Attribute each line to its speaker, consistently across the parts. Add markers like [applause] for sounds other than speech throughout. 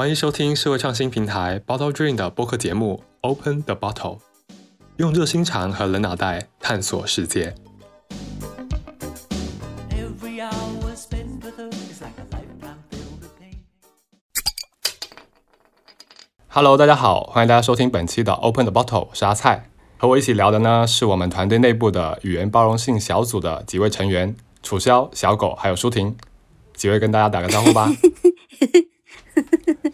Speaker 1: 欢迎收听社会创新平台 Bottle Dream 的播客节目 Open the Bottle，用热心肠和冷脑袋探索世界。Hello，大家好，欢迎大家收听本期的 Open the Bottle，是阿菜和我一起聊的呢，是我们团队内部的语言包容性小组的几位成员：楚潇、小狗，还有舒婷。几位跟大家打个招呼吧。[laughs]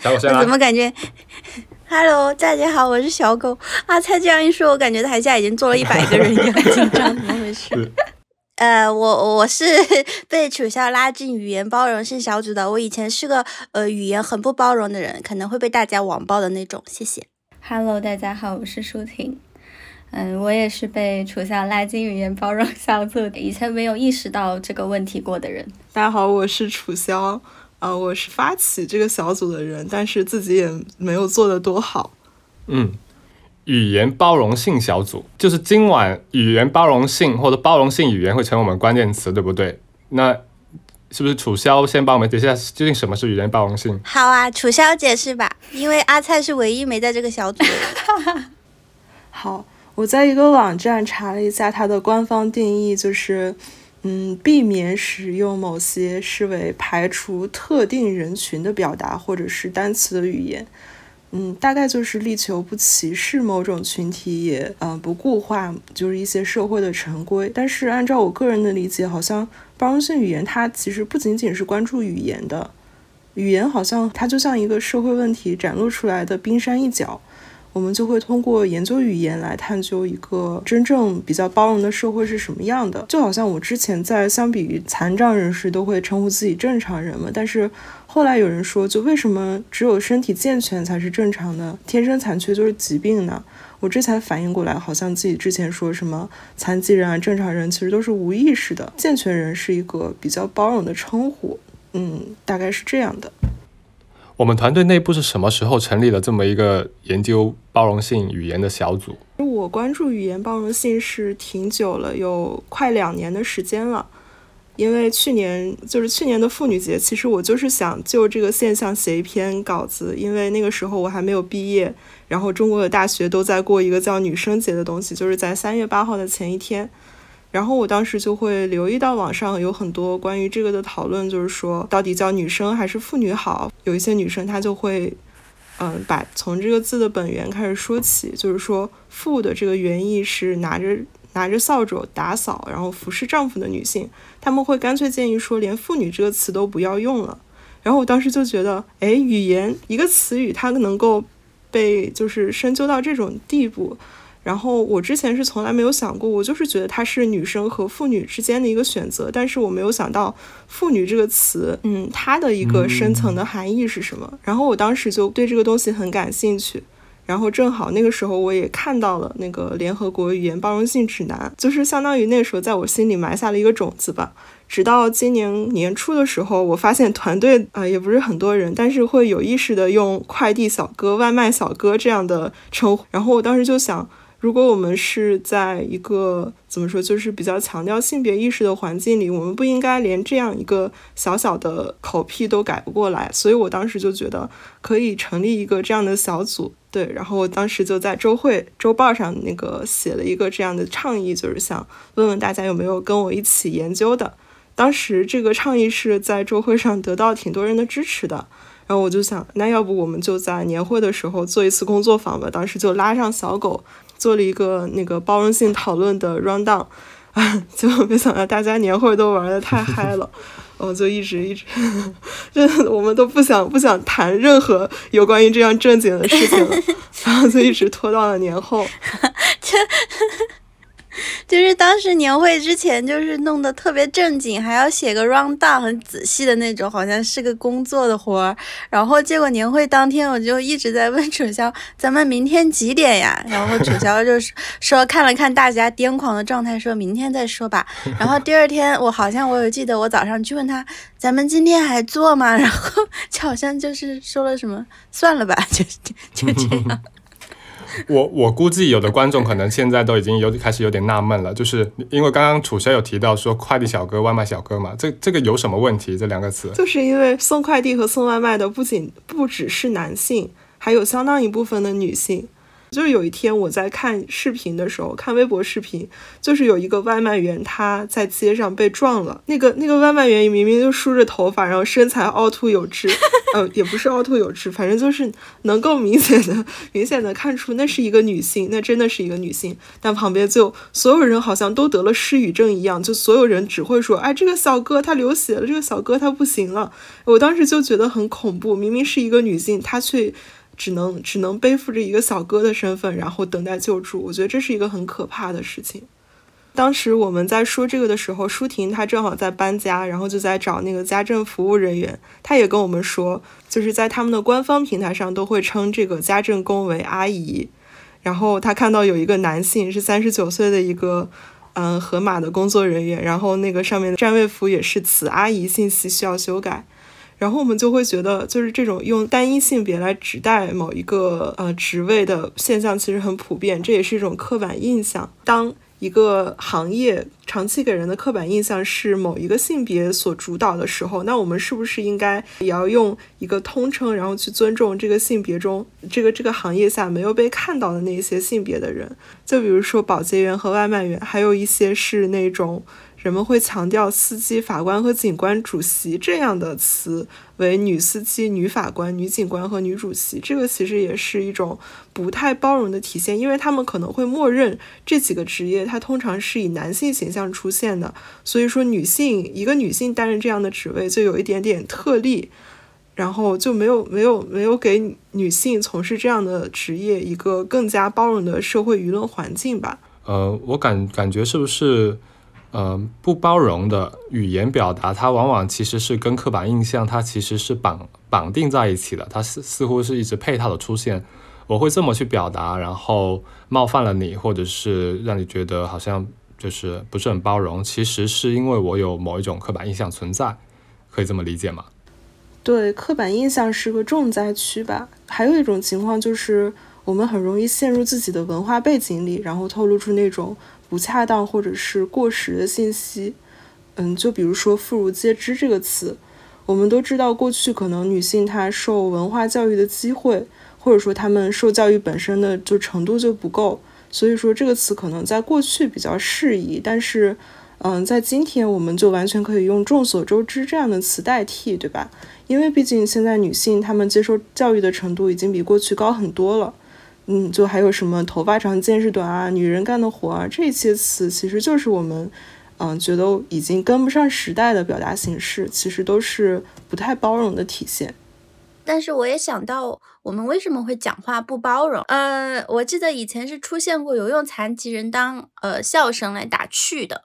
Speaker 1: 小狗先来
Speaker 2: 我怎。么感觉？[laughs] Hello，大家好，我是小狗。阿菜这样一说，我感觉台下已经坐了一百个人一样紧张，怎么回事？[laughs] 呃，我我是 [laughs] 被楚萧拉进语言包容性小组的。我以前是个呃语言很不包容的人，可能会被大家网暴的那种。谢谢。
Speaker 3: Hello，大家好，我是舒婷。嗯，我也是被楚萧拉进语言包容小组，以前没有意识到这个问题过的人。
Speaker 4: 大家好，我是楚萧，呃，我是发起这个小组的人，但是自己也没有做得多好。
Speaker 1: 嗯，语言包容性小组就是今晚语言包容性或者包容性语言会成为我们关键词，对不对？那是不是楚萧先帮我们解释一下究竟什么是语言包容性？
Speaker 2: 好啊，楚萧解释吧，因为阿菜是唯一没在这个小组。[laughs]
Speaker 4: 好，我在一个网站查了一下它的官方定义，就是，嗯，避免使用某些视为排除特定人群的表达或者是单词的语言。嗯，大概就是力求不歧视某种群体，也呃不固化就是一些社会的陈规。但是按照我个人的理解，好像包容性语言它其实不仅仅是关注语言的，语言好像它就像一个社会问题展露出来的冰山一角。我们就会通过研究语言来探究一个真正比较包容的社会是什么样的。就好像我之前在相比于残障人士都会称呼自己正常人嘛，但是后来有人说，就为什么只有身体健全才是正常的，天生残缺就是疾病呢？我这才反应过来，好像自己之前说什么残疾人啊、正常人，其实都是无意识的。健全人是一个比较包容的称呼，嗯，大概是这样的。
Speaker 1: 我们团队内部是什么时候成立了这么一个研究包容性语言的小组？
Speaker 4: 我关注语言包容性是挺久了，有快两年的时间了。因为去年就是去年的妇女节，其实我就是想就这个现象写一篇稿子，因为那个时候我还没有毕业，然后中国的大学都在过一个叫女生节的东西，就是在三月八号的前一天。然后我当时就会留意到网上有很多关于这个的讨论，就是说到底叫女生还是妇女好？有一些女生她就会，嗯、把从这个字的本源开始说起，就是说“妇”的这个原意是拿着拿着扫帚打扫，然后服侍丈夫的女性，他们会干脆建议说连“妇女”这个词都不要用了。然后我当时就觉得，哎，语言一个词语它能够被就是深究到这种地步。然后我之前是从来没有想过，我就是觉得它是女生和妇女之间的一个选择，但是我没有想到“妇女”这个词，嗯，它的一个深层的含义是什么。然后我当时就对这个东西很感兴趣。然后正好那个时候我也看到了那个联合国语言包容性指南，就是相当于那个时候在我心里埋下了一个种子吧。直到今年年初的时候，我发现团队啊、呃、也不是很多人，但是会有意识的用快递小哥、外卖小哥这样的称呼。然后我当时就想，如果我们是在一个怎么说，就是比较强调性别意识的环境里，我们不应该连这样一个小小的口癖都改不过来。所以我当时就觉得可以成立一个这样的小组。对，然后我当时就在周会周报上那个写了一个这样的倡议，就是想问问大家有没有跟我一起研究的。当时这个倡议是在周会上得到挺多人的支持的，然后我就想，那要不我们就在年会的时候做一次工作坊吧。当时就拉上小狗做了一个那个包容性讨论的 round down，啊，[laughs] 结果没想到大家年会都玩的太嗨了。我 [laughs] 就一直一直，[laughs] 真的我们都不想不想谈任何有关于这样正经的事情了，然后就一直拖到了年后。
Speaker 2: 就是当时年会之前，就是弄得特别正经，还要写个 round down 很仔细的那种，好像是个工作的活儿。然后结果年会当天，我就一直在问楚萧，咱们明天几点呀？然后楚萧就是说看了看大家癫狂的状态，说明天再说吧。[laughs] 然后第二天，我好像我有记得，我早上去问他，咱们今天还做吗？[laughs] 然后 [laughs] 就好像就是说了什么，算了吧，就就这样。[laughs]
Speaker 1: 我我估计有的观众可能现在都已经有开始有点纳闷了，就是因为刚刚楚肖有提到说快递小哥、外卖小哥嘛，这这个有什么问题？这两个词？
Speaker 4: 就是因为送快递和送外卖的不仅不只是男性，还有相当一部分的女性。就是有一天我在看视频的时候，看微博视频，就是有一个外卖员他在街上被撞了。那个那个外卖员明明就梳着头发，然后身材凹凸有致，[laughs] 呃，也不是凹凸有致，反正就是能够明显的明显的看出那是一个女性，那真的是一个女性。但旁边就所有人好像都得了失语症一样，就所有人只会说，哎，这个小哥他流血了，这个小哥他不行了。我当时就觉得很恐怖，明明是一个女性，她却。只能只能背负着一个小哥的身份，然后等待救助。我觉得这是一个很可怕的事情。当时我们在说这个的时候，舒婷她正好在搬家，然后就在找那个家政服务人员。她也跟我们说，就是在他们的官方平台上都会称这个家政工为阿姨。然后她看到有一个男性是三十九岁的一个嗯河马的工作人员，然后那个上面的站位符也是此阿姨信息需要修改。然后我们就会觉得，就是这种用单一性别来指代某一个呃职位的现象，其实很普遍，这也是一种刻板印象。当一个行业长期给人的刻板印象是某一个性别所主导的时候，那我们是不是应该也要用一个通称，然后去尊重这个性别中这个这个行业下没有被看到的那些性别的人？就比如说保洁员和外卖员，还有一些是那种。人们会强调司机、法官和警官、主席这样的词为女司机、女法官、女警官和女主席，这个其实也是一种不太包容的体现，因为他们可能会默认这几个职业它通常是以男性形象出现的，所以说女性一个女性担任这样的职位就有一点点特例，然后就没有没有没有给女性从事这样的职业一个更加包容的社会舆论环境吧。
Speaker 1: 呃，我感感觉是不是？呃，不包容的语言表达，它往往其实是跟刻板印象，它其实是绑绑定在一起的，它似似乎是一直配套的出现。我会这么去表达，然后冒犯了你，或者是让你觉得好像就是不是很包容，其实是因为我有某一种刻板印象存在，可以这么理解吗？
Speaker 4: 对，刻板印象是个重灾区吧。还有一种情况就是，我们很容易陷入自己的文化背景里，然后透露出那种。不恰当或者是过时的信息，嗯，就比如说“妇孺皆知”这个词，我们都知道，过去可能女性她受文化教育的机会，或者说她们受教育本身的就程度就不够，所以说这个词可能在过去比较适宜，但是，嗯，在今天我们就完全可以用“众所周知”这样的词代替，对吧？因为毕竟现在女性她们接受教育的程度已经比过去高很多了。嗯，就还有什么头发长见识短啊，女人干的活啊，这些词其实就是我们，嗯，觉得已经跟不上时代的表达形式，其实都是不太包容的体现。
Speaker 2: 但是我也想到，我们为什么会讲话不包容？呃，我记得以前是出现过有用残疾人当呃笑声来打趣的。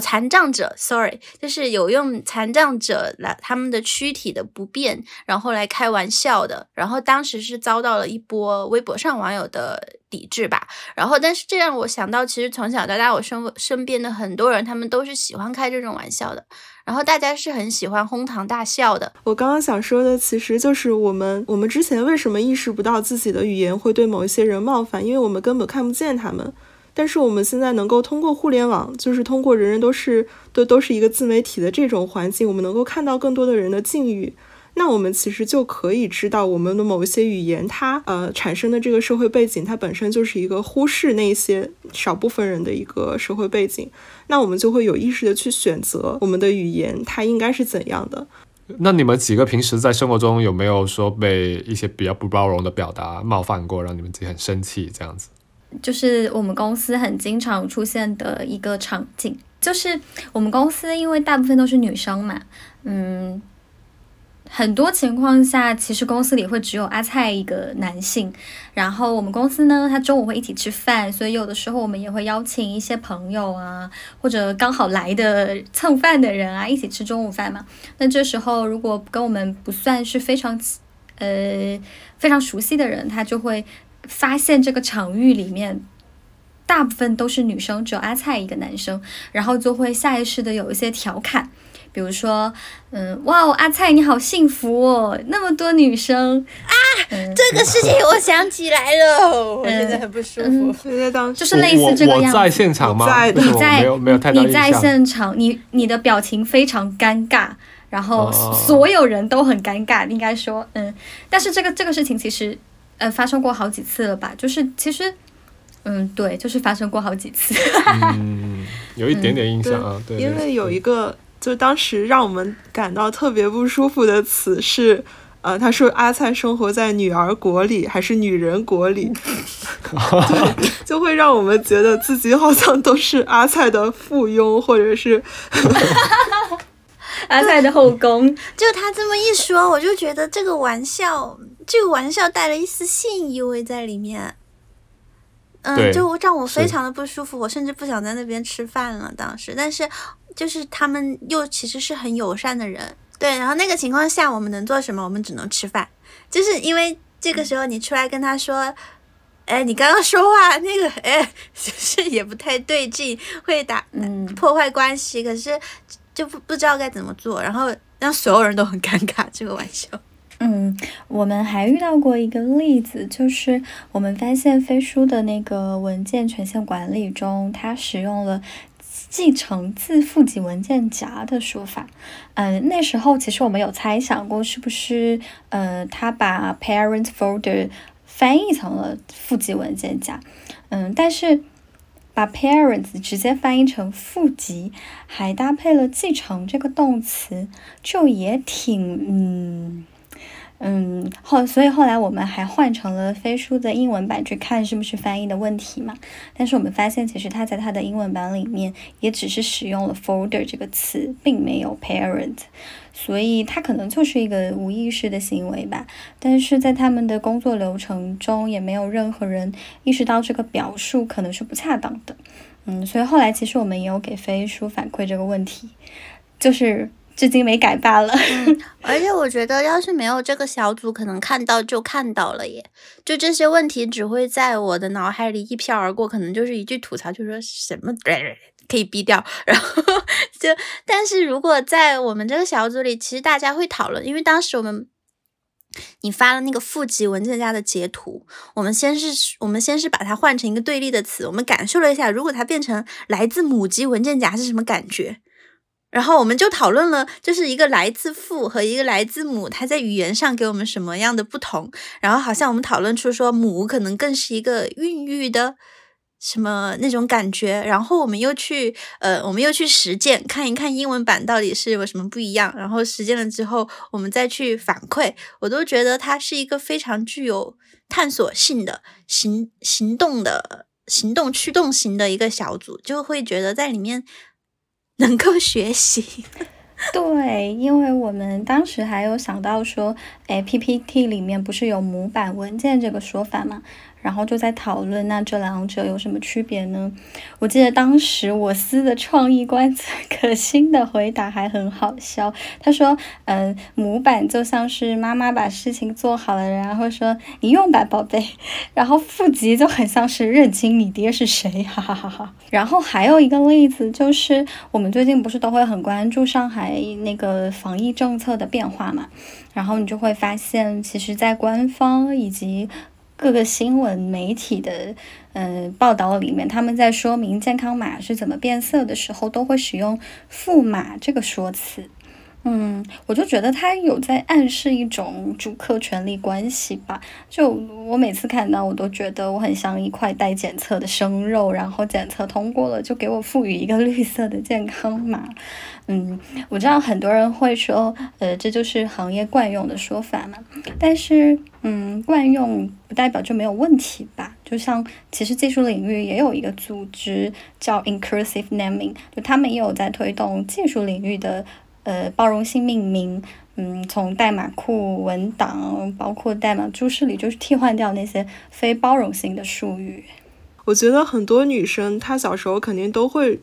Speaker 2: 残障者，sorry，就是有用残障者来他们的躯体的不便，然后来开玩笑的，然后当时是遭到了一波微博上网友的抵制吧。然后，但是这让我想到，其实从小到大，我身身边的很多人，他们都是喜欢开这种玩笑的，然后大家是很喜欢哄堂大笑的。
Speaker 4: 我刚刚想说的，其实就是我们，我们之前为什么意识不到自己的语言会对某一些人冒犯，因为我们根本看不见他们。但是我们现在能够通过互联网，就是通过人人都是都都是一个自媒体的这种环境，我们能够看到更多的人的境遇。那我们其实就可以知道，我们的某一些语言，它呃产生的这个社会背景，它本身就是一个忽视那些少部分人的一个社会背景。那我们就会有意识的去选择我们的语言，它应该是怎样的。
Speaker 1: 那你们几个平时在生活中有没有说被一些比较不包容的表达冒犯过，让你们自己很生气这样子？
Speaker 3: 就是我们公司很经常出现的一个场景，就是我们公司因为大部分都是女生嘛，嗯，很多情况下其实公司里会只有阿菜一个男性，然后我们公司呢，他中午会一起吃饭，所以有的时候我们也会邀请一些朋友啊，或者刚好来的蹭饭的人啊，一起吃中午饭嘛。那这时候如果跟我们不算是非常呃非常熟悉的人，他就会。发现这个场域里面大部分都是女生，只有阿菜一个男生，然后就会下意识的有一些调侃，比如说，嗯，哇哦，阿菜你好幸福哦，那么多女生啊，嗯，
Speaker 2: 这个事情我想起来了，我现在很不舒服。
Speaker 3: 嗯
Speaker 4: 所以在当
Speaker 3: 就是类似这个样子
Speaker 1: 在现场吗？
Speaker 4: 在
Speaker 3: 你在
Speaker 1: 没有没有太大
Speaker 3: 你在。现场，你你的表情非常尴尬，然后
Speaker 1: 哦
Speaker 3: 所有人都很尴尬，应该说，嗯，但是这个这个事情其实呃发生过好几次了吧？就是其实，嗯，对，就是发生过好几次。[laughs]
Speaker 1: 嗯，有一点点印象啊，对，对
Speaker 4: 因为有一个，就当时让我们感到特别不舒服的词是，呃，他说阿菜生活在女儿国里还是女人国里，[laughs] 对，就会让我们觉得自己好像都是阿菜的附庸，或者是 [laughs]
Speaker 3: 阿菜的后宫，
Speaker 2: 就他这么一说，我就觉得这个玩笑，这个玩笑带了一丝性意味在里面。嗯，就让我非常的不舒服，我甚至不想在那边吃饭了。当时，但是就是他们又其实是很友善的人，对。然后那个情况下，我们能做什么？我们只能吃饭，就是因为这个时候你出来跟他说。哎，你刚刚说话那个，[laughs] 哎，就是也不太对劲，会打
Speaker 3: 嗯，
Speaker 2: 破坏关系，可是就不不知道该怎么做，然后让所有人都很尴尬。这个玩笑，
Speaker 3: 嗯，我们还遇到过一个例子，就是我们发现飞书的那个文件权限管理中，它使用了继承自负极文件夹的说法。嗯、那时候其实我们有猜想过，是不是呃，他把 parent folder 翻译成了负极文件夹。嗯，但是把 parents 直接翻译成负极，还搭配了继承这个动词，就也挺嗯。嗯，后所以后来我们还换成了飞书的英文版去看是不是翻译的问题嘛。但是我们发现，其实它在它的英文版里面也只是使用了 folder 这个词，并没有 parent，所以它可能就是一个无意识的行为吧。但是在他们的工作流程中，也没有任何人意识到这个表述可能是不恰当的。嗯，所以后来其实我们也有给飞书反馈这个问题，就是至今没改罢了。
Speaker 2: 而且我觉得，要是没有这个小组，可能看到就看到了耶。就这些问题只会在我的脑海里一飘而过，可能就是一句吐槽，就说什么可以逼掉。[laughs] 然后就，但是如果在我们这个小组里，其实大家会讨论，因为当时我们。你发了那个负极文件夹的截图，我们先是，我们先是把它换成一个对立的词，我们感受了一下，如果它变成来自母级文件夹是什么感觉？然后我们就讨论了，就是一个来自父和一个来自母，它在语言上给我们什么样的不同。然后好像我们讨论出说，母可能更是一个孕育的什么那种感觉。然后我们又去呃，我们又去实践，看一看英文版到底是有什么不一样。然后实践了之后，我们再去反馈，我都觉得它是一个非常具有探索性的行行动的行动驱动型的一个小组，就会觉得在里面。[laughs] 能够学习，[laughs]
Speaker 3: 对，因为我们当时还有想到说，哎，PPT 里面不是有模板文件这个说法吗，然后就在讨论那这两者有什么区别呢？我记得当时我司的创意官可心的回答还很好笑，他说，嗯、模板就像是妈妈把事情做好了，然后说你用吧，宝贝，[laughs] 然后负极就很像是认清你爹是谁，哈哈哈哈。然后还有一个例子就是，我们最近不是都会很关注上海那个防疫政策的变化嘛，然后你就会发现，其实，在官方以及各个新闻媒体的呃报道里面，他们在说明健康码是怎么变色的时候，都会使用“赋码”这个说辞。嗯，我就觉得他有在暗示一种主客权利关系吧。就我每次看到，我都觉得我很像一块待检测的生肉，然后检测通过了，就给我赋予一个 [laughs] 绿色的健康码。嗯，我知道很多人会说，呃，这就是行业惯用的说法嘛。但是，嗯，惯用不代表就没有问题吧？就像其实技术领域也有一个组织叫 Inclusive Naming，就他们也有在推动技术领域的。呃，包容性命名，嗯，从代码库、文档，包括代码注释里，就是替换掉那些非包容性的术语。
Speaker 4: 我觉得很多女生她小时候肯定都会，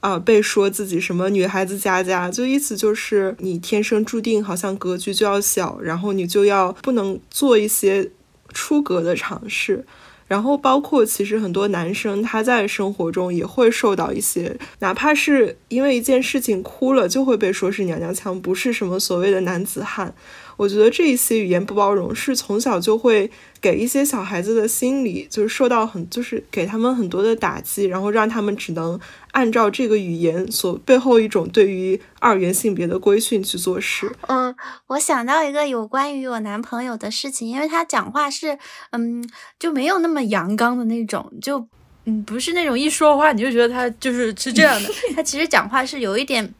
Speaker 4: 啊、被说自己什么女孩子家家，就意思就是你天生注定好像格局就要小，然后你就要不能做一些出格的尝试。然后包括其实很多男生他在生活中也会受到一些，哪怕是因为一件事情哭了，就会被说是娘娘腔，不是什么所谓的男子汉。我觉得这一些语言不包容是从小就会给一些小孩子的心理就是受到很就是给他们很多的打击，然后让他们只能按照这个语言所背后一种对于二元性别的规训去做事。
Speaker 2: 嗯，我想到一个有关于我男朋友的事情，因为他讲话是，嗯，就没有那么阳刚的那种，就，嗯，不是那种一说话你就觉得他就是是这样的，[laughs] 他其实讲话是有一点，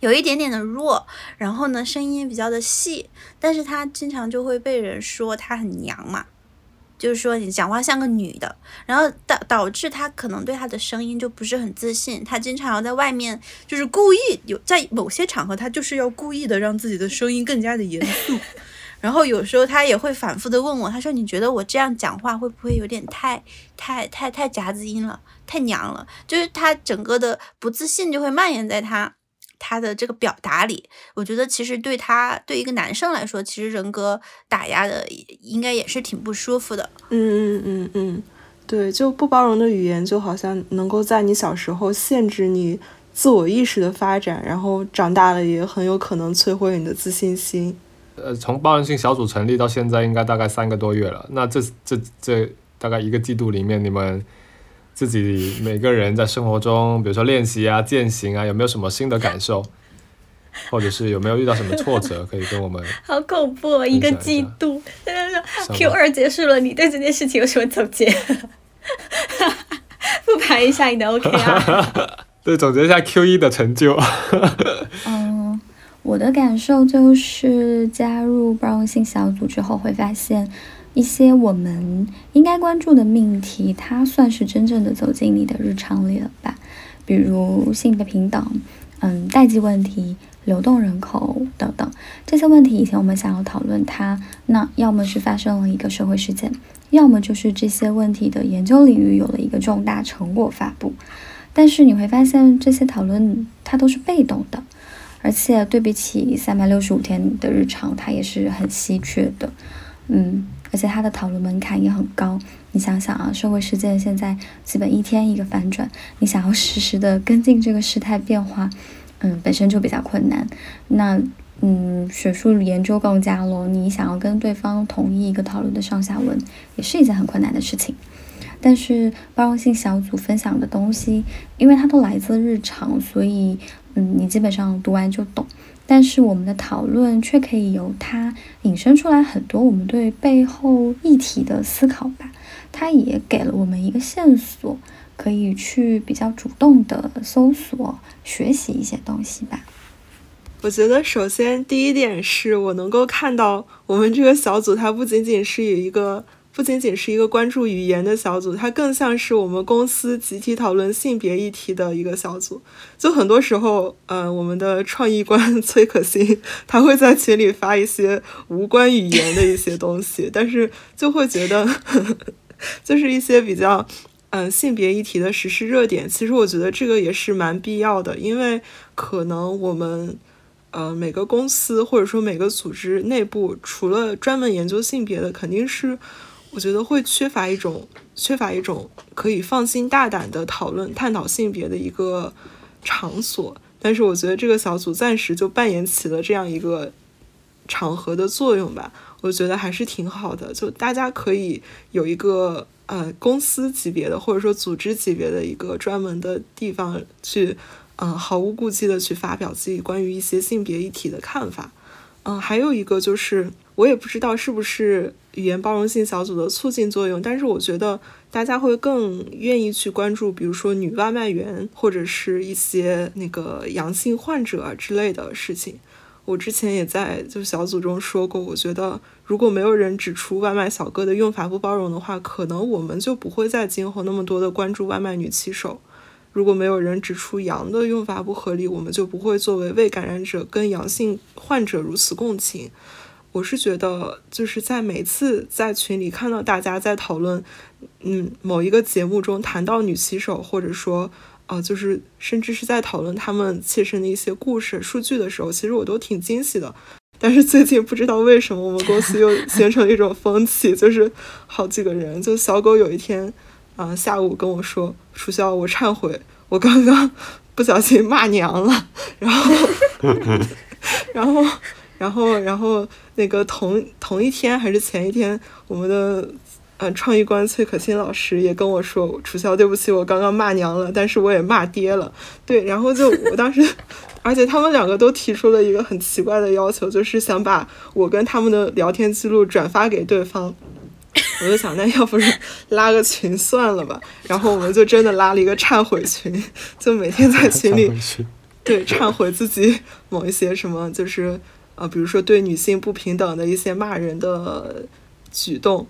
Speaker 2: 有一点点的弱，然后呢，声音也比较的细，但是他经常就会被人说他很娘嘛。就是说你讲话像个女的，然后导导致他可能对他的声音就不是很自信，他经常要在外面就是故意有在某些场合他就是要故意的让自己的声音更加的严肃，[laughs] 然后有时候他也会反复的问我，他说你觉得我这样讲话会不会有点太太太太夹子音了，太娘了？就是他整个的不自信就会蔓延在他。他的这个表达里，我觉得其实对他对一个男生来说，其实人格打压的应该也是挺不舒服的。
Speaker 4: 嗯嗯嗯嗯，对，就不包容的语言，就好像能够在你小时候限制你自我意识的发展，然后长大了也很有可能摧毁你的自信心。
Speaker 1: 呃，从包容性小组成立到现在，应该大概三个多月了。那这这这大概一个季度里面，你们自己每个人在生活中，比如说练习啊、践行啊，有没有什么新的感受？[laughs] 或者是有没有遇到什么挫折，可以跟我们
Speaker 3: 好恐怖、哦，一个季度。Q 二结束了，你对这件事情有什么总结？[laughs] 复盘一下你的 OK 啊。[laughs]
Speaker 1: 对总结一下 Q 一的成就？
Speaker 3: 嗯，我的感受就是加入包容性小组之后，会发现一些我们应该关注的命题，它算是真正的走进你的日常里了吧？比如性别平等，嗯，代际问题、流动人口等等这些问题，以前我们想要讨论它，那要么是发生了一个社会事件，要么就是这些问题的研究领域有了一个重大成果发布。但是你会发现，这些讨论它都是被动的，而且对比起三百六十五天的日常，它也是很稀缺的。嗯，而且它的讨论门槛也很高。你想想啊，社会事件现在基本一天一个反转，你想要实时的跟进这个事态变化，嗯，本身就比较困难。那嗯，学术研究更加咯，你想要跟对方统一一个讨论的上下文，也是一件很困难的事情。但是包容性小组分享的东西，因为它都来自日常，所以嗯，你基本上读完就懂。但是我们的讨论却可以由它引申出来很多我们对背后议题的思考吧。它也给了我们一个线索，可以去比较主动的搜索、学习一些东西吧。
Speaker 4: 我觉得首先第一点是我能够看到我们这个小组，它不仅仅是有一个。不仅仅是一个关注语言的小组，它更像是我们公司集体讨论性别议题的一个小组。就很多时候，呃，我们的创意官 [laughs] 崔可欣，他会在群里发一些无关语言的一些东西，但是就会觉得，[laughs] 就是一些比较，嗯、性别议题的时事热点。其实我觉得这个也是蛮必要的，因为可能我们。呃，每个公司或者说每个组织内部，除了专门研究性别的，肯定是我觉得会缺乏一种缺乏一种可以放心大胆的讨论探讨性别的一个场所。但是我觉得这个小组暂时就扮演起了这样一个场合的作用吧，我觉得还是挺好的。就大家可以有一个呃公司级别的或者说组织级别的一个专门的地方去。嗯，毫无顾忌的去发表自己关于一些性别议题的看法。嗯，还有一个就是，我也不知道是不是语言包容性小组的促进作用，但是我觉得大家会更愿意去关注，比如说女外卖员或者是一些那个阳性患者啊之类的事情。我之前也在就小组中说过，我觉得如果没有人指出外卖小哥的用法不包容的话，可能我们就不会在今后那么多的关注外卖女骑手。如果没有人指出阳的用法不合理，我们就不会作为未感染者跟阳性患者如此共情。我是觉得，就是在每次在群里看到大家在讨论，嗯，某一个节目中谈到女骑手，或者说，呃，就是甚至是在讨论他们切身的一些故事、数据的时候，其实我都挺惊喜的。但是最近不知道为什么，我们公司又 [laughs] 形成了一种风气，就是好几个人，就小狗有一天。啊、下午跟我说，楚萧，我忏悔，我刚刚不小心骂娘了，[laughs] 然后，然后，然后，然后那个同同一天还是前一天，我们的呃创意官崔可欣老师也跟我说，楚萧，对不起，我刚刚骂娘了，但是我也骂爹了。对，然后就我当时，[laughs] 而且他们两个都提出了一个很奇怪的要求，就是想把我跟他们的聊天记录转发给对方。我就想，那要不是拉个群算了吧？然后我们就真的拉了一个忏悔群，就每天在群里对忏悔自己某一些什么，就是呃，比如说对女性不平等的一些骂人的举动。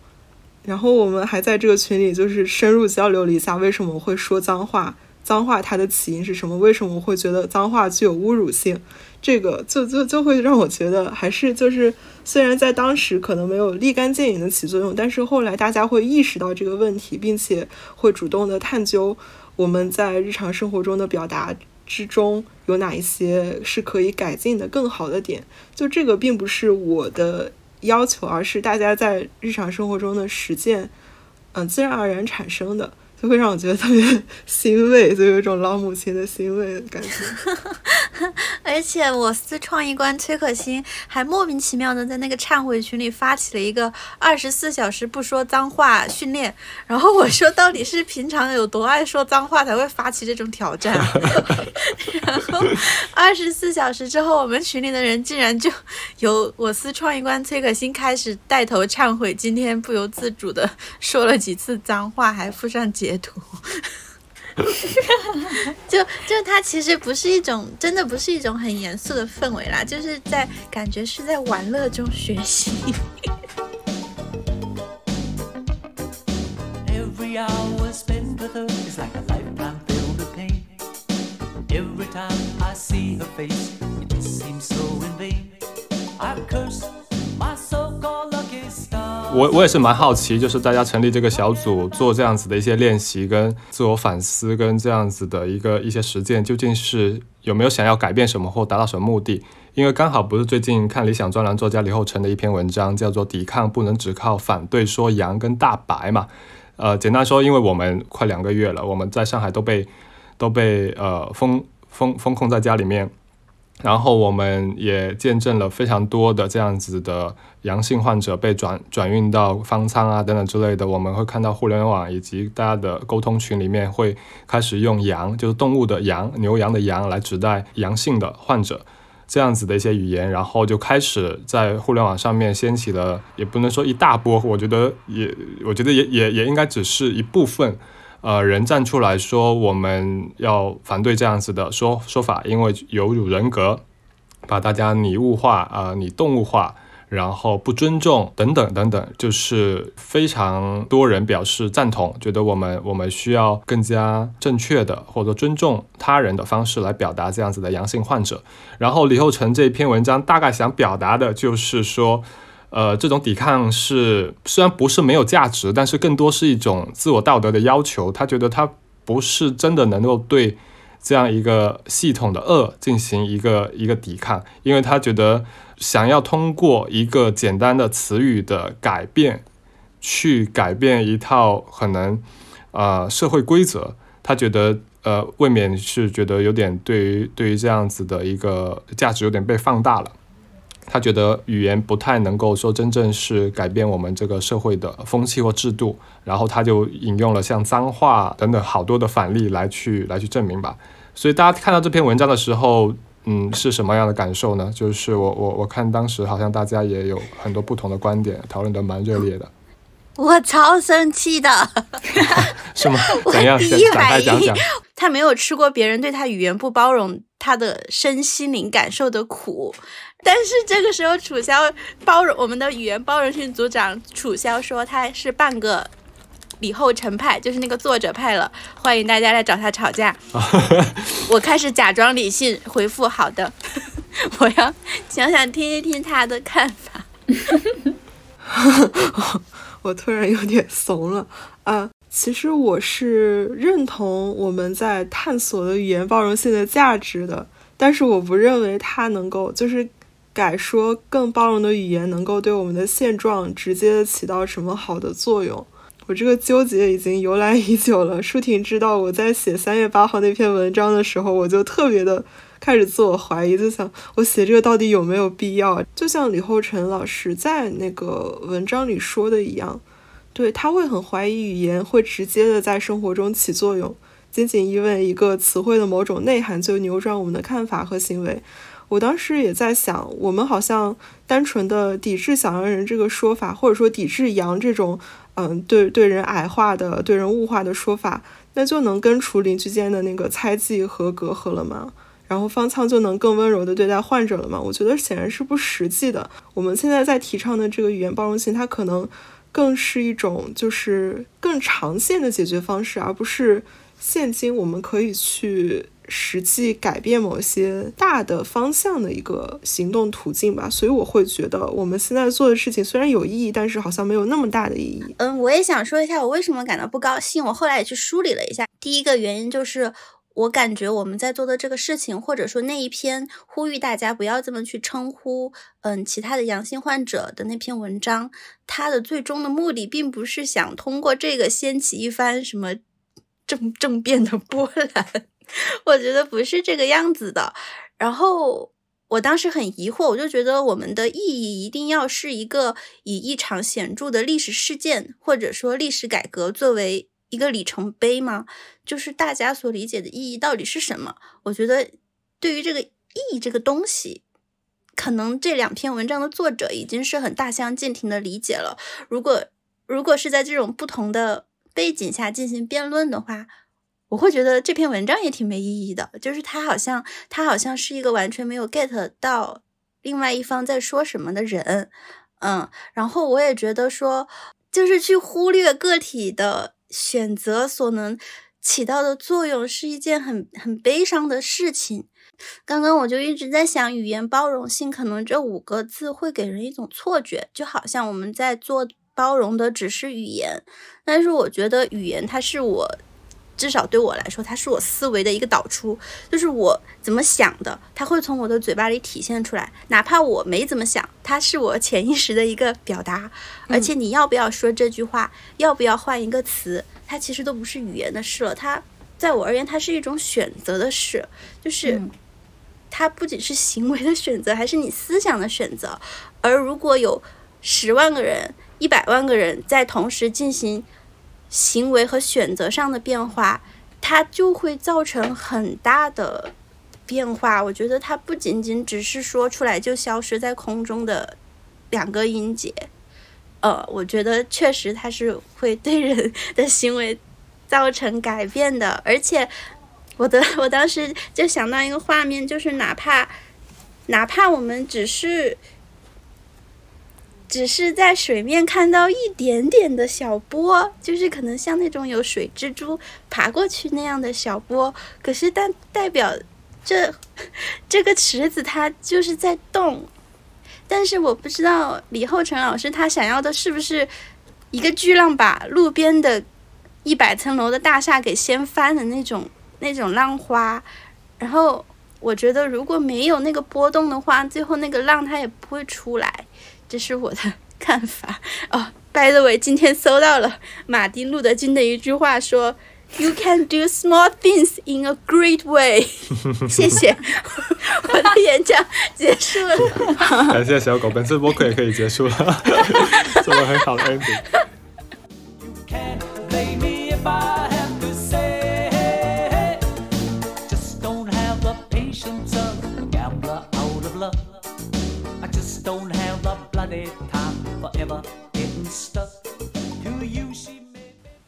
Speaker 4: 然后我们还在这个群里就是深入交流了一下，为什么会说脏话，脏话它的起因是什么，为什么会觉得脏话具有侮辱性，这个就就就会让我觉得还是就是虽然在当时可能没有立竿见影的起作用，但是后来大家会意识到这个问题，并且会主动的探究我们在日常生活中的表达之中有哪一些是可以改进的更好的点。就这个并不是我的要求，而是大家在日常生活中的实践，嗯、自然而然产生的。就会让我觉得特别 [laughs] 欣慰，就有一种老母亲的欣慰的感觉。[laughs]
Speaker 2: 而且我司创意官崔可欣还莫名其妙的在那个忏悔群里发起了一个二十四小时不说脏话训练，然后我说到底是平常有多爱说脏话才会发起这种挑战？[laughs] 然后二十四小时之后，我们群里的人竟然就由我司创意官崔可欣开始带头忏悔，今天不由自主的说了几次脏话，还附上截图。[laughs] 就就它其实不是一种，真的不是一种很严肃的氛围啦，就是在感觉是在玩乐中学习。[laughs]
Speaker 1: 我我也是蛮好奇，就是大家成立这个小组做这样子的一些练习、跟自我反思、跟这样子的一个一些实践，究竟是有没有想要改变什么或达到什么目的？因为刚好不是最近看理想专栏作家李厚成的一篇文章，叫做《抵抗不能只靠反对说阳跟大白》嘛。呃，简单说，因为我们快两个月了，我们在上海都被都被呃封封封控在家里面，然后我们也见证了非常多的这样子的阳性患者被转转运到方舱啊等等之类的。我们会看到互联网以及大家的沟通群里面会开始用羊，就是动物的羊、牛羊的羊来指代阳性的患者。这样子的一些语言，然后就开始在互联网上面掀起了，也不能说一大波，我觉得也，我觉得也也也应该只是一部分，呃，人站出来说我们要反对这样子的说说法，因为有辱人格，把大家拟物化啊、呃拟动物化，然后不尊重等等等等，就是非常多人表示赞同，觉得我们我们需要更加正确的或者尊重他人的方式来表达这样子的阳性患者。然后李厚成这篇文章大概想表达的就是说，呃，这种抵抗是虽然不是没有价值，但是更多是一种自我道德的要求。他觉得他不是真的能够对这样一个系统的恶进行一个一个抵抗，因为他觉得想要通过一个简单的词语的改变，去改变一套可能呃社会规则，他觉得呃未免是觉得有点对于对于这样子的一个价值有点被放大了。他觉得语言不太能够说真正是改变我们这个社会的风气或制度，然后他就引用了像脏话等等好多的反例来去来去证明吧。所以大家看到这篇文章的时候，嗯，是什么样的感受呢？就是我我我看当时好像大家也有很多不同的观点，讨论的蛮热烈的，
Speaker 2: 我超生气的，[laughs]
Speaker 1: 是吗？[laughs] 怎样？
Speaker 2: 第一反应
Speaker 1: 讲讲。
Speaker 2: 他没有吃过别人对他语言不包容他的身心灵感受的苦。但是这个时候，楚萧包容我们的语言包容性组长楚萧说他是半个李后成派，就是那个作者派了，欢迎大家来找他吵架。[laughs] 我开始假装理性回复好的，我要想想听一听他的看法。
Speaker 4: 我突然有点怂了啊！其实我是认同我们在探索的语言包容性的价值的，但是我不认为它能够就是改说更包容的语言能够对我们的现状直接的起到什么好的作用。我这个纠结已经由来已久了。舒婷知道我在写三月八号那篇文章的时候，我就特别的开始自我怀疑，就想我写这个到底有没有必要？就像李厚成老师在那个文章里说的一样，对他会很怀疑语言会直接的在生活中起作用，仅仅因为一个词汇的某种内涵就扭转我们的看法和行为。我当时也在想，我们好像单纯的抵制“小洋人”这个说法，或者说抵制“洋”这种，嗯，对对人矮化的、对人物化的说法，那就能根除邻居间的那个猜忌和隔阂了吗？然后方舱就能更温柔的对待患者了吗？我觉得显然是不实际的。我们现在在提倡的这个语言包容性，它可能更是一种就是更长线的解决方式，而不是现今我们可以去。实际改变某些大的方向的一个行动途径吧，所以我会觉得我们现在做的事情虽然有意义，但是好像没有那么大的意义。
Speaker 2: 嗯，我也想说一下我为什么感到不高兴。我后来也去梳理了一下，第一个原因就是我感觉我们在做的这个事情，或者说那一篇呼吁大家不要这么去称呼嗯其他的阳性患者的那篇文章，它的最终的目的并不是想通过这个掀起一番什么政政变的波澜。[laughs] 我觉得不是这个样子的。然后我当时很疑惑，我就觉得我们的意义一定要是一个以一场显著的历史事件或者说历史改革作为一个里程碑吗？就是大家所理解的意义到底是什么？我觉得对于这个意义这个东西，可能这两篇文章的作者已经是很大相径庭的理解了。如果如果是在这种不同的背景下进行辩论的话。我会觉得这篇文章也挺没意义的，就是他好像他好像是一个完全没有 get 到另外一方在说什么的人，嗯，然后我也觉得说，就是去忽略个体的选择所能起到的作用是一件很很悲伤的事情。刚刚我就一直在想，语言包容性可能这五个字会给人一种错觉，就好像我们在做包容的只是语言，但是我觉得语言它是我。至少对我来说，它是我思维的一个导出，就是我怎么想的，它会从我的嘴巴里体现出来。哪怕我没怎么想，它是我潜意识的一个表达。而且你要不要说这句话，要不要换一个词，它其实都不是语言的事了。它在我而言，它是一种选择的事，就是它不仅是行为的选择，还是你思想的选择。而如果有十万个人、一百万个人在同时进行。行为和选择上的变化，它就会造成很大的变化。我觉得它不仅仅只是说出来就消失在空中的两个音节，呃，我觉得确实它是会对人的行为造成改变的。而且，我的我当时就想到一个画面，就是哪怕哪怕我们只是。只是在水面看到一点点的小波，就是可能像那种有水蜘蛛爬过去那样的小波，可是但代表这 [laughs] 这个池子它就是在动。但是我不知道李厚成老师他想要的是不是一个巨浪把路边的一百层楼的大厦给掀翻的那种那种浪花。然后我觉得如果没有那个波动的话，最后那个浪它也不会出来。这是我的 [laughs] 看法哦。By the way，今天搜到了马丁路德金的一句话，说：“You can do small things in a great way。[laughs] ”谢谢，我的演讲结束了。[laughs]
Speaker 1: 感谢小狗，本次播客也可以结束了，做了很好的 ending。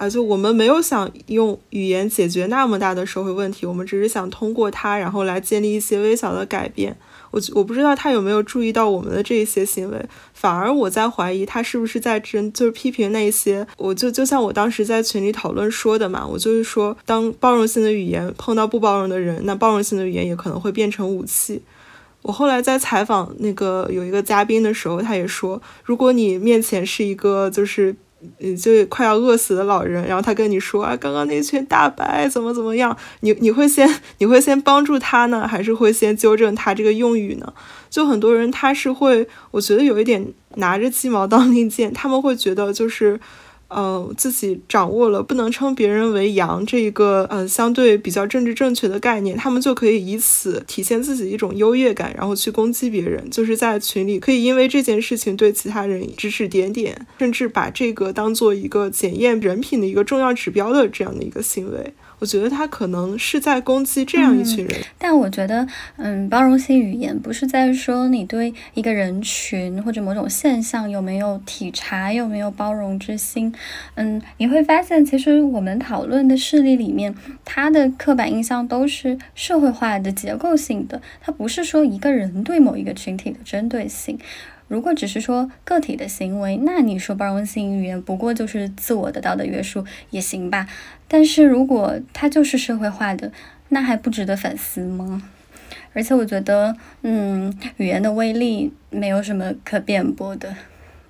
Speaker 4: 而且我们没有想用语言解决那么大的社会问题，我们只是想通过它，然后来建立一些微小的改变。我我不知道他有没有注意到我们的这一些行为，反而我在怀疑他是不是在针，就是批评那些。我就就像我当时在群里讨论说的嘛，我就是说，当包容性的语言碰到不包容的人，那包容性的语言也可能会变成武器。我后来在采访那个有一个嘉宾的时候，他也说，如果你面前是一个就是。嗯，就快要饿死的老人，然后他跟你说啊，刚刚那群大白怎么怎么样？你你会先你会先帮助他呢，还是会先纠正他这个用语呢？就很多人他是会，我觉得有一点拿着鸡毛当令箭，他们会觉得就是，呃，自己掌握了不能称别人为羊这一个呃相对比较政治正确的概念，他们就可以以此体现自己一种优越感，然后去攻击别人。就是在群里可以因为这件事情对其他人指指点点，甚至把这个当做一个检验人品的一个重要指标的这样的一个行为。我觉得他可能是在攻击这样一群人，
Speaker 3: 但我觉得，嗯，包容性语言不是在说你对一个人群或者某种现象有没有体察，有没有包容之心。嗯，你会发现，其实我们讨论的事例里面，他的刻板印象都是社会化的、结构性的，它不是说一个人对某一个群体的针对性。如果只是说个体的行为，那你说包容性语言不过就是自我的道德约束也行吧。但是如果它就是社会化的，那还不值得反思吗？而且我觉得，嗯，语言的威力没有什么可辩驳的。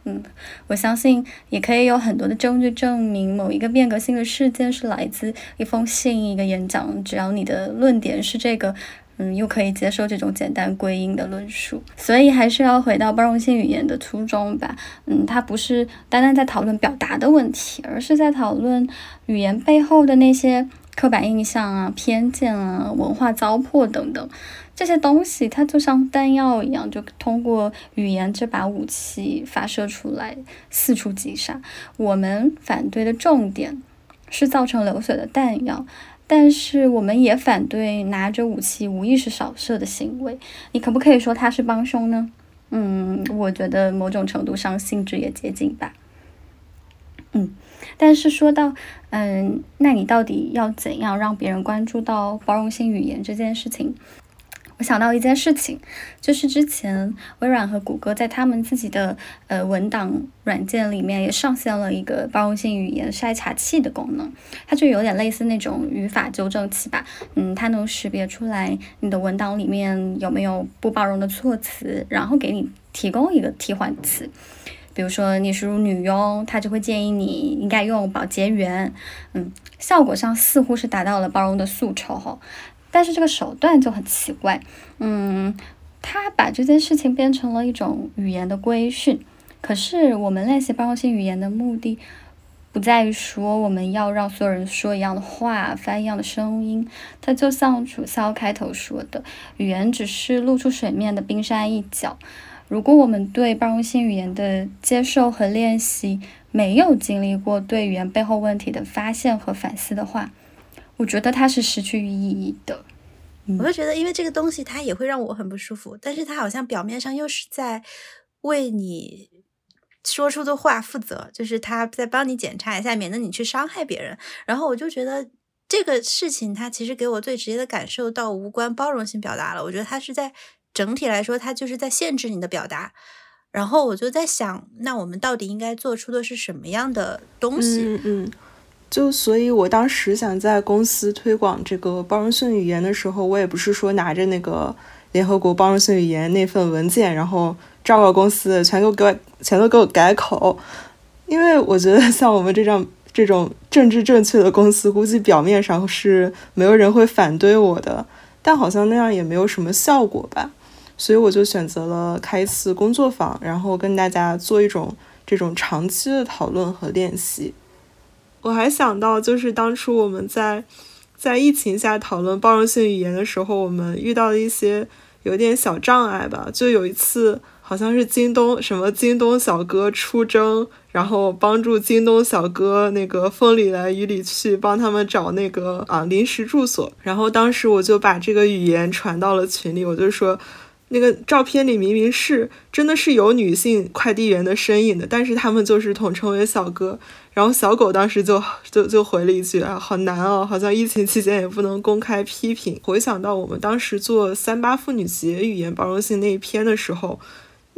Speaker 3: 嗯，我相信也可以有很多的证据证明某一个变革性的事件是来自一封信、一个演讲。只要你的论点是这个。嗯，又可以接受这种简单归因的论述，所以还是要回到包容性语言的初衷吧。嗯，它不是单单在讨论表达的问题，而是在讨论语言背后的那些刻板印象啊、偏见啊、文化糟粕等等这些东西，它就像弹药一样，就通过语言这把武器发射出来，四处击杀。我们反对的重点是造成流水的弹药。但是我们也反对拿着武器无意识扫射的行为。你可不可以说他是帮凶呢？嗯，我觉得某种程度上性质也接近吧。嗯，但是说到嗯，那你到底要怎样让别人关注到包容性语言这件事情？我想到一件事情，就是之前微软和谷歌在他们自己的呃文档软件里面也上线了一个包容性语言筛查器的功能，它就有点类似那种语法纠正器吧。嗯，它能识别出来你的文档里面有没有不包容的措辞，然后给你提供一个替换词。比如说你输入女佣，它就会建议你应该用保洁员。嗯，效果上似乎是达到了包容的诉求哈。但是这个手段就很奇怪，嗯，他把这件事情变成了一种语言的规训。可是我们练习包容性语言的目的，不在于说我们要让所有人说一样的话，发一样的声音。它就像楚萧开头说的，语言只是露出水面的冰山一角。如果我们对包容性语言的接受和练习没有经历过对语言背后问题的发现和反思的话，我觉得它是失去意义的，
Speaker 2: 我就觉得，因为这个东西它也会让我很不舒服，但是它好像表面上又是在为你说出的话负责，就是他在帮你检查一下，免得你去伤害别人。然后我就觉得这个事情，它其实给我最直接的感受到无关包容性表达了。我觉得它是在整体来说，它就是在限制你的表达。然后我就在想，那我们到底应该做出的是什么样的东西？
Speaker 4: 嗯嗯。就所以，我当时想在公司推广这个包容性语言的时候，我也不是说拿着那个联合国包容性语言那份文件，然后昭告公司全都给我全都给我改口，因为我觉得像我们这种这种政治正确的公司，估计表面上是没有人会反对我的，但好像那样也没有什么效果吧，所以我就选择了开一次工作坊，然后跟大家做一种这种长期的讨论和练习。我还想到，就是当初我们在在疫情下讨论包容性语言的时候，我们遇到的一些有点小障碍吧。就有一次，好像是京东什么京东小哥出征，然后帮助京东小哥那个风里来雨里去，帮他们找那个啊临时住所。然后当时我就把这个语言传到了群里，我就说。那个照片里明明是真的是有女性快递员的身影的，但是他们就是统称为小哥。然后小狗当时就就就回了一句啊，好难哦，好像疫情期间也不能公开批评。回想到我们当时做三八妇女节语言包容性那一篇的时候。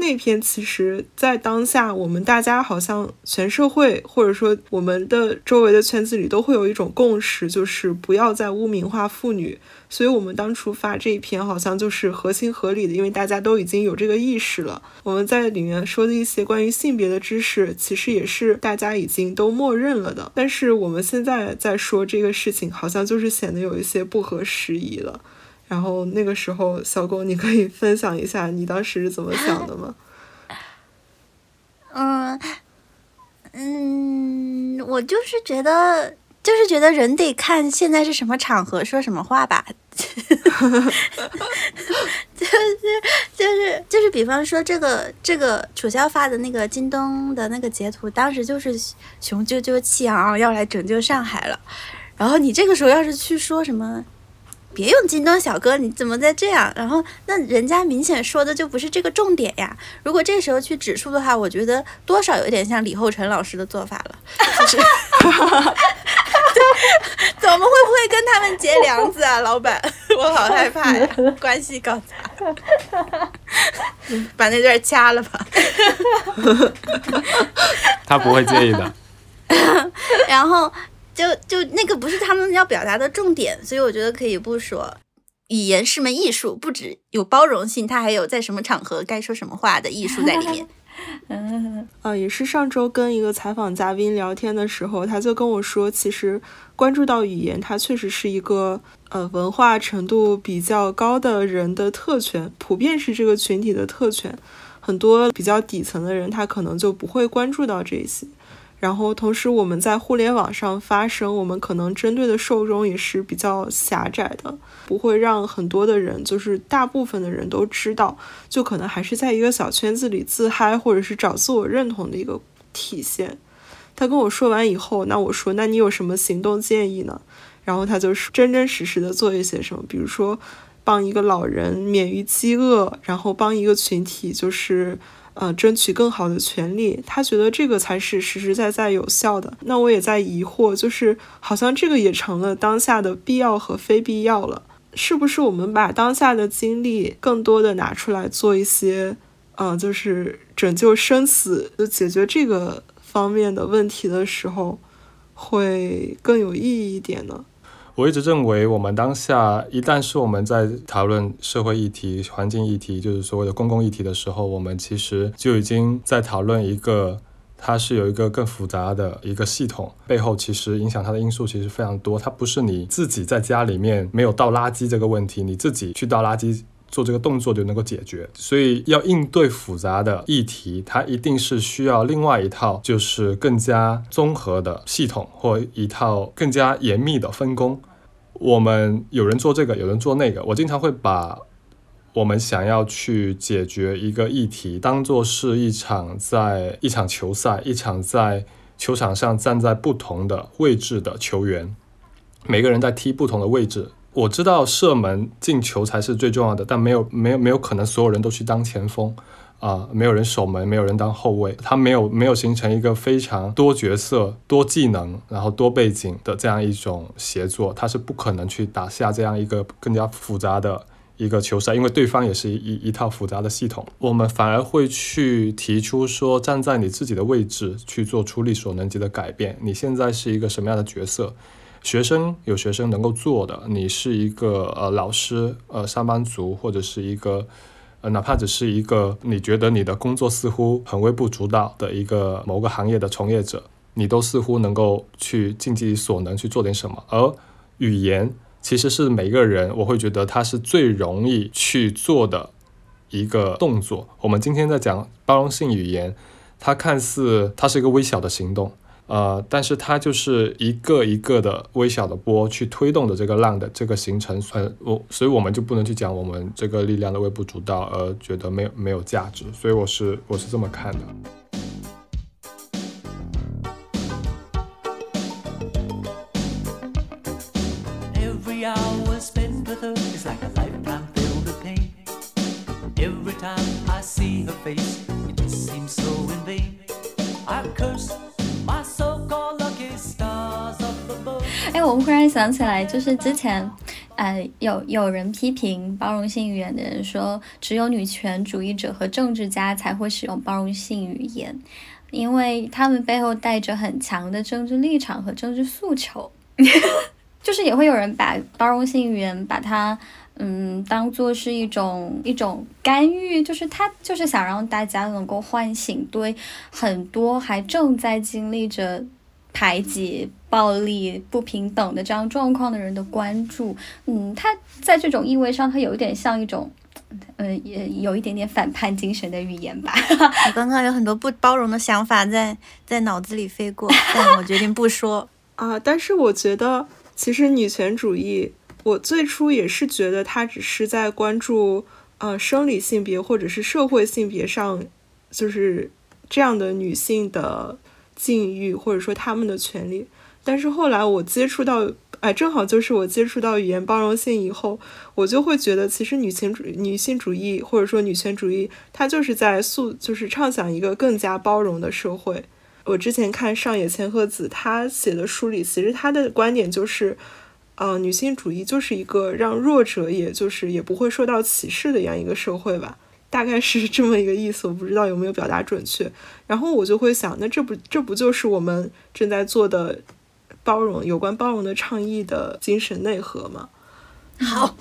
Speaker 4: 那篇其实，在当下，我们大家好像全社会，或者说我们的周围的圈子里，都会有一种共识，就是不要再污名化妇女。所以，我们当初发这一篇，好像就是合情合理的，因为大家都已经有这个意识了。我们在里面说的一些关于性别的知识，其实也是大家已经都默认了的。但是，我们现在在说这个事情，好像就是显得有一些不合时宜了。然后那个时候，小狗，你可以分享一下你当时是怎么想的吗？[laughs]
Speaker 2: 嗯嗯，我就是觉得，就是觉得人得看现在是什么场合说什么话吧。就是就是就是，比方说这个这个楚萧发的那个京东的那个截图，当时就是雄赳赳气昂昂要来拯救上海了，然后你这个时候要是去说什么。别用京东小哥，你怎么在这样？然后那人家明显说的就不是这个重点呀。如果这时候去指出的话，我觉得多少有点像李厚成老师的做法了。[laughs] 就是怎么会不会跟他们结梁子啊，老板？[laughs] 我好害怕呀，关系搞砸。把那段掐了吧。[laughs]
Speaker 1: 他不会介意的。
Speaker 2: 然后。就就那个不是他们要表达的重点，所以我觉得可以不说。语言是门艺术，不止有包容性，它还有在什么场合该说什么话的艺术在里面。[laughs]
Speaker 4: 嗯，啊，也是上周跟一个采访嘉宾聊天的时候，他就跟我说，其实关注到语言，它确实是一个呃文化程度比较高的人的特权，普遍是这个群体的特权。很多比较底层的人，他可能就不会关注到这些。然后，同时我们在互联网上发声，我们可能针对的受众也是比较狭窄的，不会让很多的人，就是大部分的人都知道，就可能还是在一个小圈子里自嗨，或者是找自我认同的一个体现。他跟我说完以后，那我说，那你有什么行动建议呢？然后他就是真真实实的做一些什么，比如说帮一个老人免于饥饿，然后帮一个群体就是。呃，争取更好的权利，他觉得这个才是实实在在有效的。那我也在疑惑，就是好像这个也成了当下的必要和非必要了。是不是我们把当下的精力更多的拿出来做一些，呃，就是拯救生死、就解决这个方面的问题的时候，会更有意义一点呢？
Speaker 1: 我一直认为，我们当下一旦是我们在讨论社会议题、环境议题，就是所谓的公共议题的时候，我们其实就已经在讨论一个，它是有一个更复杂的一个系统，背后其实影响它的因素其实非常多。它不是你自己在家里面没有倒垃圾这个问题，你自己去倒垃圾做这个动作就能够解决。所以要应对复杂的议题，它一定是需要另外一套，就是更加综合的系统或一套更加严密的分工。我们有人做这个，有人做那个。我经常会把我们想要去解决一个议题，当做是一场在一场球赛，一场在球场上站在不同的位置的球员，每个人在踢不同的位置。我知道射门进球才是最重要的，但没有没有没有可能所有人都去当前锋。啊，没有人守门，没有人当后卫，他没有没有形成一个非常多角色、多技能，然后多背景的这样一种协作，他是不可能去打下这样一个更加复杂的一个球赛，因为对方也是一一套复杂的系统。我们反而会去提出说，站在你自己的位置去做出力所能及的改变。你现在是一个什么样的角色？学生有学生能够做的，你是一个呃老师，呃上班族，或者是一个。呃，哪怕只是一个你觉得你的工作似乎很微不足道的一个某个行业的从业者，你都似乎能够去尽自己所能去做点什么。而语言其实是每个人，我会觉得它是最容易去做的一个动作。我们今天在讲包容性语言，它看似它是一个微小的行动。呃，但是它就是一个一个的微小的波去推动的这个浪的这个形成，呃，我所以我们就不能去讲我们这个力量的微不足道，而觉得没有没有价值，所以我是我是这么看的。
Speaker 3: 哎，我忽然想起来，就是之前，呃，有有人批评包容性语言的人说，只有女权主义者和政治家才会使用包容性语言，因为他们背后带着很强的政治立场和政治诉求。[laughs] 就是也会有人把包容性语言把它，嗯，当做是一种一种干预，就是他就是想让大家能够唤醒对很多还正在经历着。排挤、暴力、不平等的这样状况的人的关注，嗯，他在这种意味上，他有一点像一种呃，也有一点点反叛精神的语言吧。[laughs]
Speaker 2: 我刚刚有很多不包容的想法在在脑子里飞过，但我决定不说。[laughs]
Speaker 4: 啊，但是我觉得，其实女权主义，我最初也是觉得它只是在关注呃生理性别或者是社会性别上，就是这样的女性的境遇或者说他们的权利。但是后来我接触到，哎，正好就是我接触到语言包容性以后，我就会觉得，其实女性主女性主义或者说女权主义，它就是在塑，就是畅想一个更加包容的社会。我之前看上野千鹤子她写的书里，其实她的观点就是，呃，女性主义就是一个让弱者，也就是也不会受到歧视的这样一个社会吧，大概是这么一个意思，我不知道有没有表达准确。然后我就会想，那这不这不就是我们正在做的包容有关包容的倡议的精神内核吗？
Speaker 2: 好，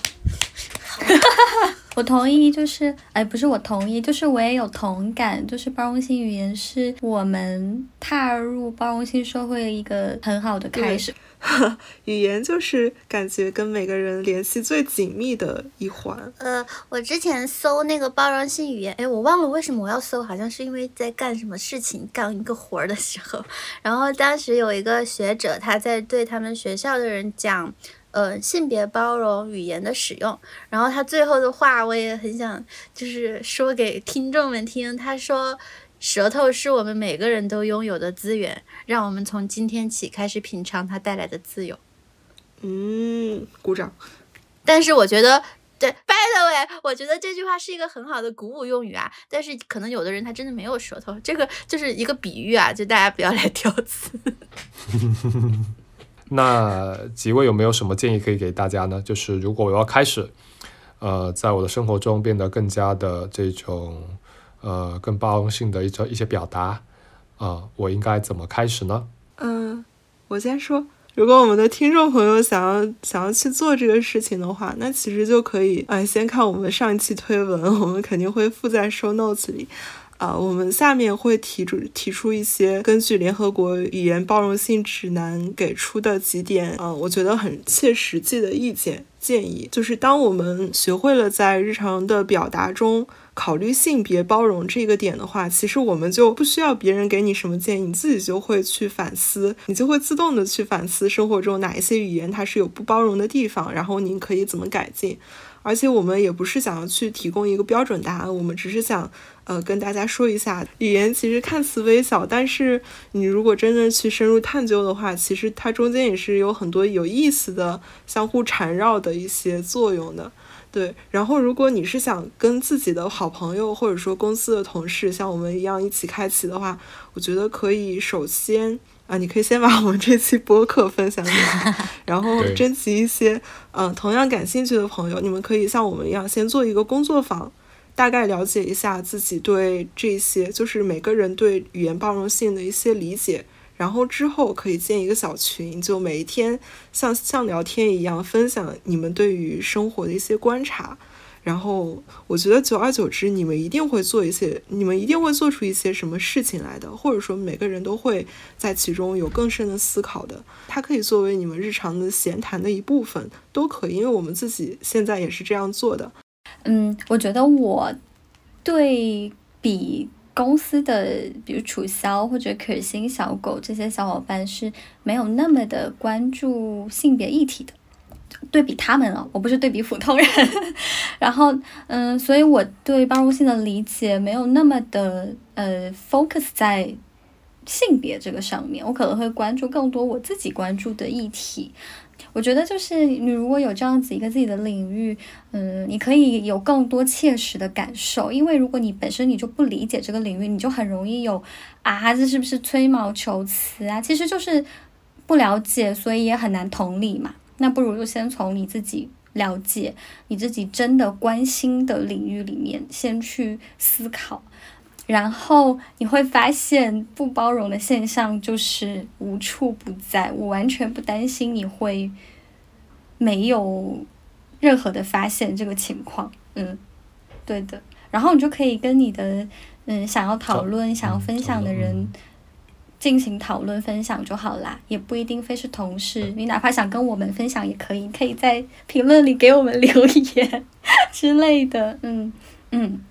Speaker 2: [laughs]
Speaker 3: 我同意，就是，哎，不是我同意，就是我也有同感，就是包容性语言是我们踏入包容性社会一个很好的开始。[laughs]
Speaker 4: 语言就是感觉跟每个人联系最紧密的一环。
Speaker 2: 呃，我之前搜那个包容性语言，哎，我忘了为什么我要搜，好像是因为在干什么事情，干一个活儿的时候，[laughs] 然后当时有一个学者他在对他们学校的人讲。呃，性别包容语言的使用，然后他最后的话我也很想就是说给听众们听。他说：“舌头是我们每个人都拥有的资源，让我们从今天起开始品尝它带来的自由。”
Speaker 4: 嗯，鼓掌。
Speaker 2: 但是我觉得，对，by the way，我觉得这句话是一个很好的鼓舞用语啊。但是可能有的人他真的没有舌头，这个就是一个比喻啊，就大家不要来挑刺。[laughs]
Speaker 1: 那几位有没有什么建议可以给大家呢？就是如果我要开始，呃，在我的生活中变得更加的这种呃更包容性的一种一些表达，啊、我应该怎么开始呢？
Speaker 4: 嗯，我先说，如果我们的听众朋友想要想要去做这个事情的话，那其实就可以，哎，先看我们上一期推文，我们肯定会附在 show notes 里。啊、我们下面会提出提出一些根据联合国语言包容性指南给出的几点，啊、我觉得很切实际的意见建议，就是当我们学会了在日常的表达中考虑性别包容这个点的话，其实我们就不需要别人给你什么建议，你自己就会去反思，你就会自动的去反思生活中哪一些语言它是有不包容的地方，然后您可以怎么改进。而且我们也不是想要去提供一个标准答案，我们只是想，呃，跟大家说一下，语言其实看似微小，但是你如果真的去深入探究的话，其实它中间也是有很多有意思的、相互缠绕的一些作用的。对，然后如果你是想跟自己的好朋友或者说公司的同事像我们一样一起开启的话，我觉得可以首先啊，你可以先把我们这期播客分享给他，[laughs] 然后征集一些嗯、呃同样感兴趣的朋友，你们可以像我们一样先做一个工作坊，大概了解一下自己对这些就是每个人对语言包容性的一些理解。然后之后可以建一个小群，就每一天像像聊天一样分享你们对于生活的一些观察。然后我觉得久而久之，你们一定会做一些，你们一定会做出一些什么事情来的，或者说每个人都会在其中有更深的思考的。它可以作为你们日常的闲谈的一部分，都可以，因为我们自己现在也是这样做的。
Speaker 3: 嗯，我觉得我对比公司的，比如楚萧或者可心小狗这些小伙伴是没有那么的关注性别议题的。对比他们啊，我不是对比普通人。[laughs] 然后，嗯，所以我对包容性的理解没有那么的呃 focus 在性别这个上面，我可能会关注更多我自己关注的议题。我觉得就是你如果有这样子一个自己的领域，嗯，你可以有更多切实的感受，因为如果你本身你就不理解这个领域，你就很容易有啊，这是不是吹毛求疵啊？其实就是不了解，所以也很难同理嘛。那不如就先从你自己了解、你自己真的关心的领域里面先去思考。然后你会发现，不包容的现象就是无处不在。我完全不担心你会没有任何的发现这个情况。嗯，对的。然后你就可以跟你的嗯想要讨论、想要分享的人进行讨论分享就好啦，也不一定非是同事。你哪怕想跟我们分享也可以，可以在评论里给我们留言。之类的。嗯嗯。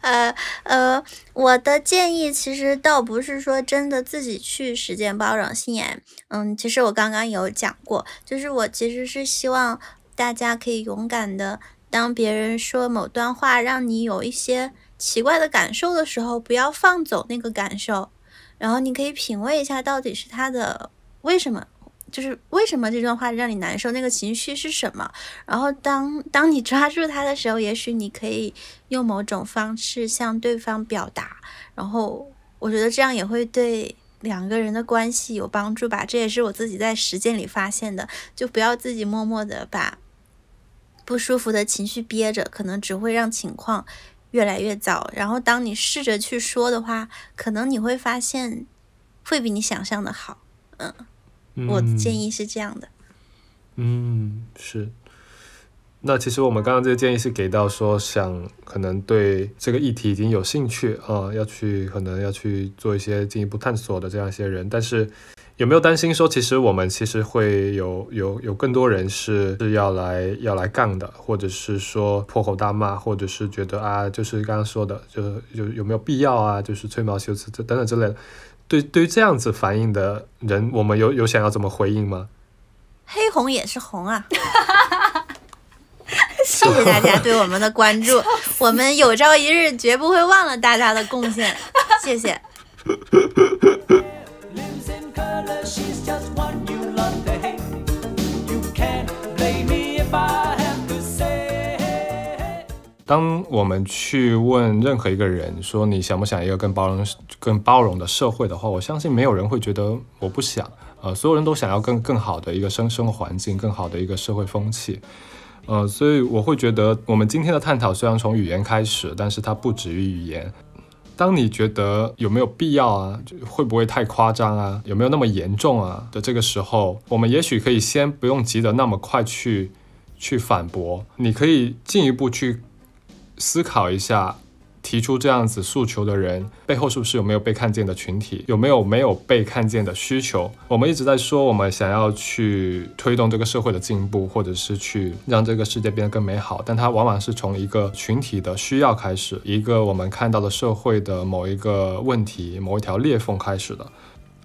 Speaker 2: 呃呃，我的建议其实倒不是说真的自己去实践包容性爱，嗯，其实我刚刚有讲过，就是我其实是希望大家可以勇敢的，当别人说某段话让你有一些奇怪的感受的时候，不要放走那个感受，然后你可以品味一下到底是他的为什么。就是为什么这段话让你难受？那个情绪是什么？然后当当你抓住它的时候，也许你可以用某种方式向对方表达。然后我觉得这样也会对两个人的关系有帮助吧。这也是我自己在实践里发现的。就不要自己默默的把不舒服的情绪憋着，可能只会让情况越来越糟。然后当你试着去说的话，可能你会发现会比你想象的好。嗯。我的建议是这样的，
Speaker 1: 嗯，是。那其实我们刚刚这个建议是给到说，想可能对这个议题已经有兴趣啊，要去可能要去做一些进一步探索的这样一些人，但是有没有担心说，其实我们其实会有有有更多人是是要来要来杠的，或者是说破口大骂，或者是觉得啊，就是刚刚说的，就是有有没有必要啊，就是吹毛求疵这等等之类的。对，对于这样子反应的人，我们有有想要怎么回应吗？
Speaker 2: 黑红也是红啊！[laughs] 谢谢大家对我们的关注，[laughs] 我们有朝一日绝不会忘了大家的贡献。谢谢。[laughs]
Speaker 1: 当我们去问任何一个人说你想不想一个更包容、更包容的社会的话，我相信没有人会觉得我不想。呃，所有人都想要更更好的一个生生活环境，更好的一个社会风气。呃，所以我会觉得我们今天的探讨虽然从语言开始，但是它不止于语言。当你觉得有没有必要啊，会不会太夸张啊，有没有那么严重啊的这个时候，我们也许可以先不用急得那么快去去反驳，你可以进一步去。思考一下，提出这样子诉求的人背后是不是有没有被看见的群体，有没有没有被看见的需求？我们一直在说，我们想要去推动这个社会的进步，或者是去让这个世界变得更美好，但它往往是从一个群体的需要开始，一个我们看到的社会的某一个问题、某一条裂缝开始的。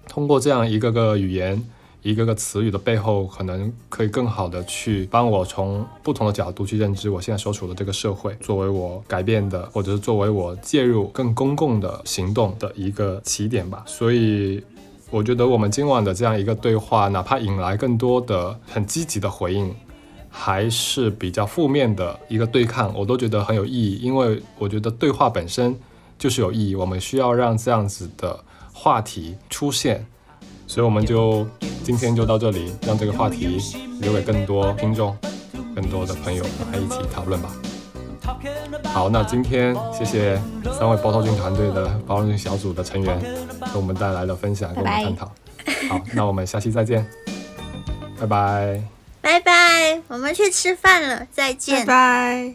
Speaker 1: 通过这样一个个语言。一个个词语的背后，可能可以更好的去帮我从不同的角度去认知我现在所处的这个社会，作为我改变的，或者是作为我介入更公共的行动的一个起点吧。所以，我觉得我们今晚的这样一个对话，哪怕引来更多的很积极的回应，还是比较负面的一个对抗，我都觉得很有意义。因为我觉得对话本身就是有意义，我们需要让这样子的话题出现。所以我们就今天就到这里，让这个话题留给更多听众、更多的朋友来一起讨论吧。好，那今天谢谢三位包头君团队的包容性小组的成员给我们带来的分享，跟我们探讨。好，那我们下期再见，拜拜，
Speaker 2: 拜拜，我们去吃饭了，再见，
Speaker 4: 拜拜。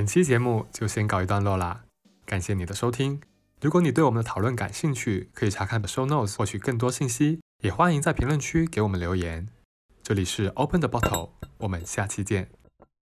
Speaker 1: 本期节目就先告一段落啦，感谢你的收听。如果你对我们的讨论感兴趣，可以查看 show notes 获取更多信息，也欢迎在评论区给我们留言。这里是 Open the Bottle，我们下期见。